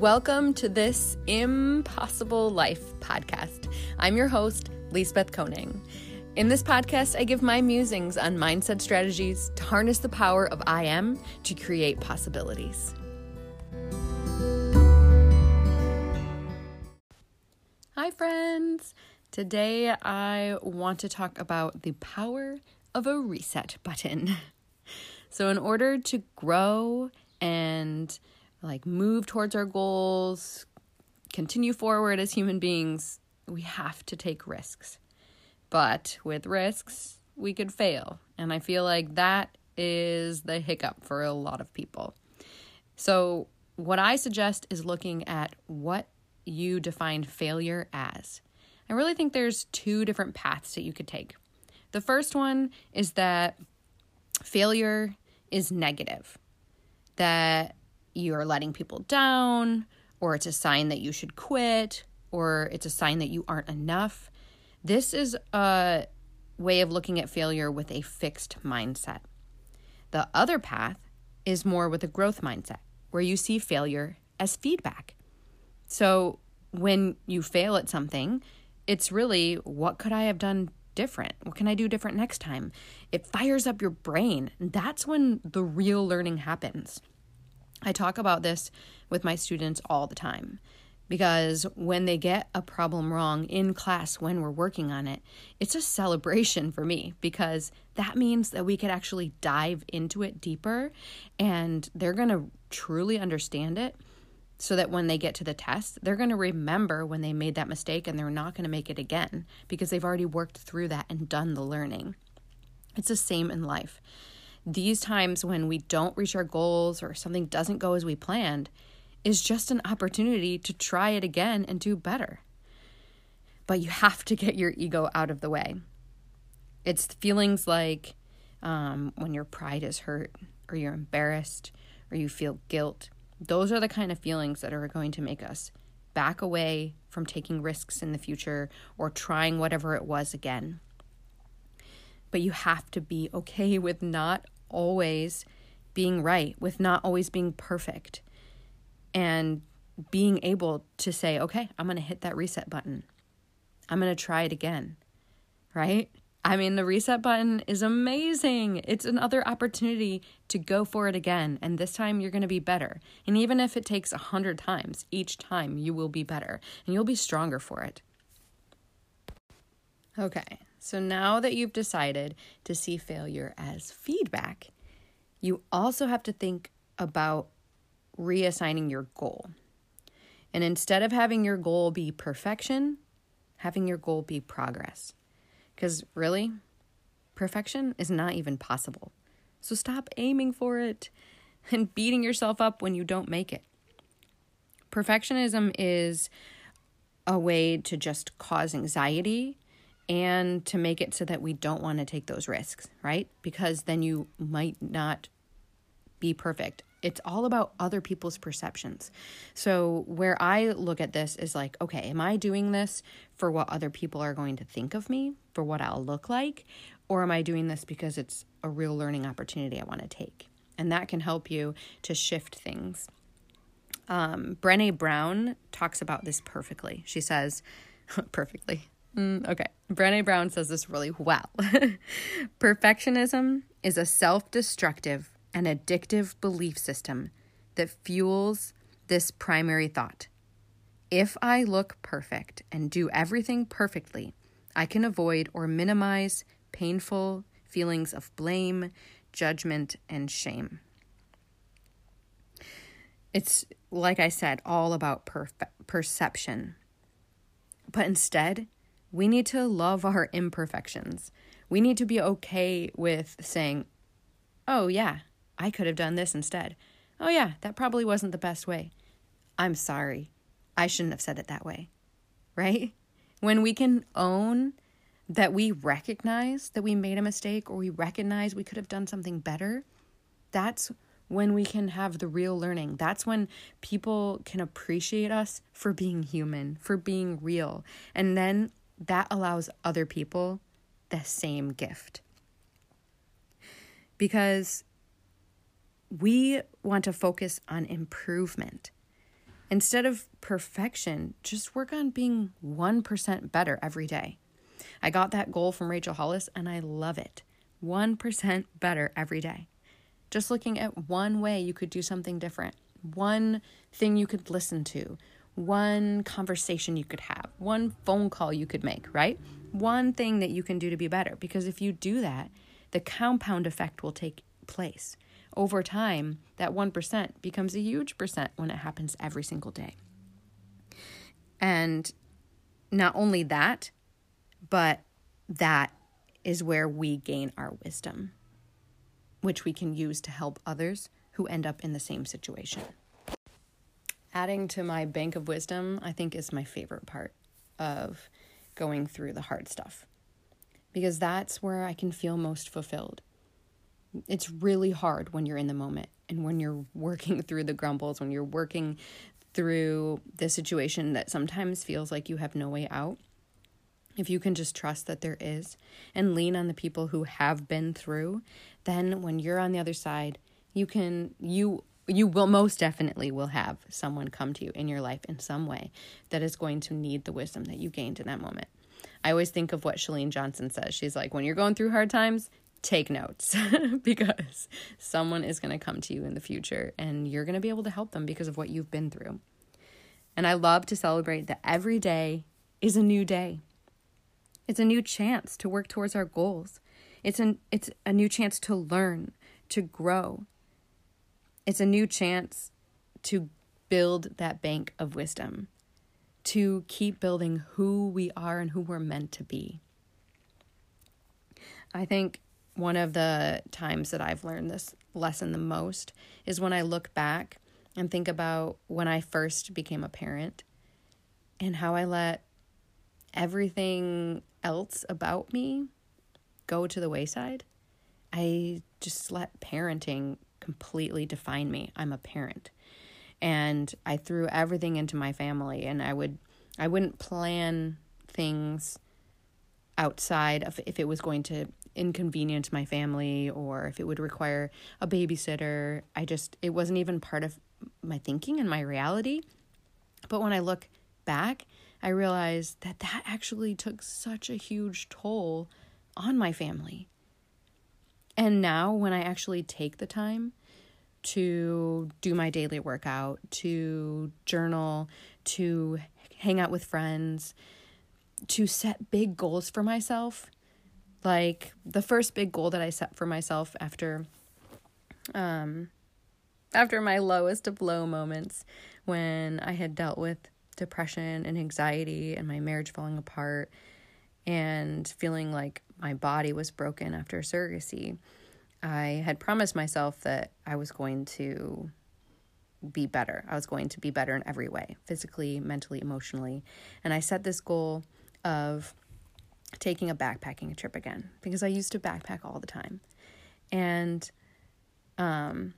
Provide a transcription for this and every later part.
Welcome to this Impossible Life podcast. I'm your host, Lisbeth Koning. In this podcast, I give my musings on mindset strategies to harness the power of I am to create possibilities. Hi, friends. Today, I want to talk about the power of a reset button. So, in order to grow and like move towards our goals, continue forward as human beings, we have to take risks. But with risks, we could fail. And I feel like that is the hiccup for a lot of people. So, what I suggest is looking at what you define failure as. I really think there's two different paths that you could take. The first one is that failure is negative, that you're letting people down, or it's a sign that you should quit, or it's a sign that you aren't enough. This is a way of looking at failure with a fixed mindset. The other path is more with a growth mindset, where you see failure as feedback. So when you fail at something, it's really what could I have done different? What can I do different next time? It fires up your brain. That's when the real learning happens. I talk about this with my students all the time because when they get a problem wrong in class when we're working on it, it's a celebration for me because that means that we could actually dive into it deeper and they're going to truly understand it so that when they get to the test, they're going to remember when they made that mistake and they're not going to make it again because they've already worked through that and done the learning. It's the same in life these times when we don't reach our goals or something doesn't go as we planned is just an opportunity to try it again and do better. But you have to get your ego out of the way. It's feelings like um, when your pride is hurt, or you're embarrassed, or you feel guilt. Those are the kind of feelings that are going to make us back away from taking risks in the future or trying whatever it was again. But you have to be okay with not always being right, with not always being perfect, and being able to say, okay, I'm going to hit that reset button. I'm going to try it again, right? I mean, the reset button is amazing. It's another opportunity to go for it again. And this time you're going to be better. And even if it takes a hundred times, each time you will be better and you'll be stronger for it. Okay, so now that you've decided to see failure as feedback, you also have to think about reassigning your goal. And instead of having your goal be perfection, having your goal be progress. Because really, perfection is not even possible. So stop aiming for it and beating yourself up when you don't make it. Perfectionism is a way to just cause anxiety and to make it so that we don't want to take those risks, right? Because then you might not be perfect. It's all about other people's perceptions. So, where I look at this is like, okay, am I doing this for what other people are going to think of me, for what I'll look like? Or am I doing this because it's a real learning opportunity I want to take? And that can help you to shift things. Um, Brene Brown talks about this perfectly. She says, perfectly, Mm, okay. Brene Brown says this really well. Perfectionism is a self destructive and addictive belief system that fuels this primary thought. If I look perfect and do everything perfectly, I can avoid or minimize painful feelings of blame, judgment, and shame. It's, like I said, all about perfe- perception. But instead, we need to love our imperfections. We need to be okay with saying, oh, yeah, I could have done this instead. Oh, yeah, that probably wasn't the best way. I'm sorry. I shouldn't have said it that way. Right? When we can own that we recognize that we made a mistake or we recognize we could have done something better, that's when we can have the real learning. That's when people can appreciate us for being human, for being real. And then that allows other people the same gift. Because we want to focus on improvement. Instead of perfection, just work on being 1% better every day. I got that goal from Rachel Hollis and I love it. 1% better every day. Just looking at one way you could do something different, one thing you could listen to, one conversation you could have, one phone call you could make, right? One thing that you can do to be better. Because if you do that, the compound effect will take place. Over time, that 1% becomes a huge percent when it happens every single day. And not only that, but that is where we gain our wisdom, which we can use to help others who end up in the same situation. Adding to my bank of wisdom, I think, is my favorite part of going through the hard stuff because that's where I can feel most fulfilled. It's really hard when you're in the moment and when you're working through the grumbles, when you're working through the situation that sometimes feels like you have no way out if you can just trust that there is and lean on the people who have been through, then when you're on the other side, you can you you will most definitely will have someone come to you in your life in some way that is going to need the wisdom that you gained in that moment. I always think of what Chalene Johnson says. She's like, when you're going through hard times, take notes because someone is going to come to you in the future and you're going to be able to help them because of what you've been through. And I love to celebrate that every day is a new day. It's a new chance to work towards our goals. It's an it's a new chance to learn, to grow. It's a new chance to build that bank of wisdom, to keep building who we are and who we're meant to be. I think one of the times that I've learned this lesson the most is when I look back and think about when I first became a parent and how I let everything else about me go to the wayside. I just let parenting completely define me. I'm a parent. And I threw everything into my family and I would I wouldn't plan things outside of if it was going to inconvenience my family or if it would require a babysitter. I just it wasn't even part of my thinking and my reality. But when I look back, I realized that that actually took such a huge toll on my family. And now, when I actually take the time to do my daily workout, to journal, to hang out with friends, to set big goals for myself, like the first big goal that I set for myself after um after my lowest of low moments when I had dealt with depression and anxiety and my marriage falling apart and feeling like my body was broken after surrogacy, I had promised myself that I was going to be better. I was going to be better in every way physically, mentally, emotionally. And I set this goal of taking a backpacking trip again because I used to backpack all the time. And um,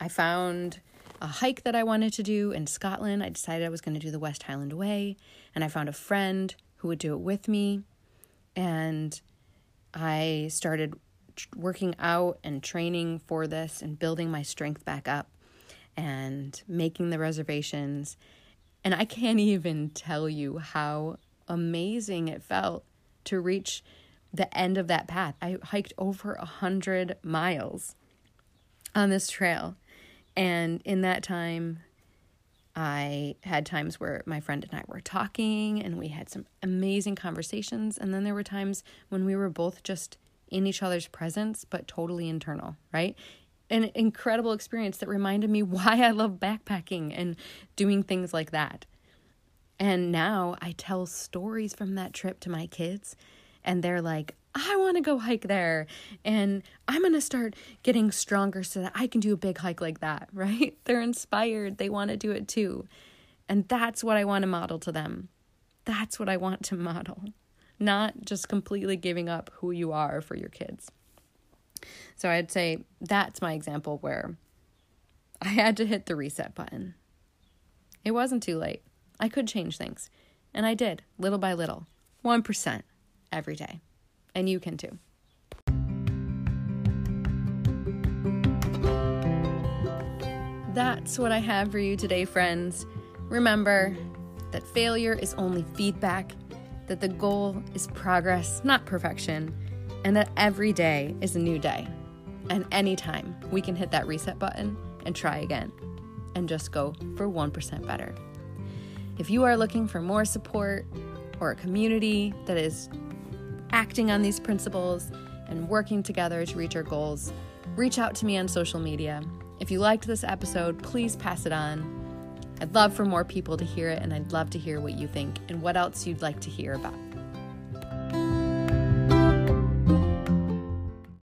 I found a hike that I wanted to do in Scotland. I decided I was going to do the West Highland Way, and I found a friend who would do it with me. And I started working out and training for this and building my strength back up and making the reservations. And I can't even tell you how amazing it felt to reach the end of that path. I hiked over a hundred miles on this trail and in that time, I had times where my friend and I were talking and we had some amazing conversations. And then there were times when we were both just in each other's presence, but totally internal, right? An incredible experience that reminded me why I love backpacking and doing things like that. And now I tell stories from that trip to my kids, and they're like, I want to go hike there and I'm going to start getting stronger so that I can do a big hike like that, right? They're inspired. They want to do it too. And that's what I want to model to them. That's what I want to model, not just completely giving up who you are for your kids. So I'd say that's my example where I had to hit the reset button. It wasn't too late. I could change things. And I did, little by little, 1% every day and you can too. that's what I have for you today, friends. Remember that failure is only feedback, that the goal is progress, not perfection, and that every day is a new day. And anytime we can hit that reset button and try again and just go for 1% better. If you are looking for more support or a community that is acting on these principles and working together to reach our goals, reach out to me on social media. If you liked this episode, please pass it on. I'd love for more people to hear it, and I'd love to hear what you think and what else you'd like to hear about.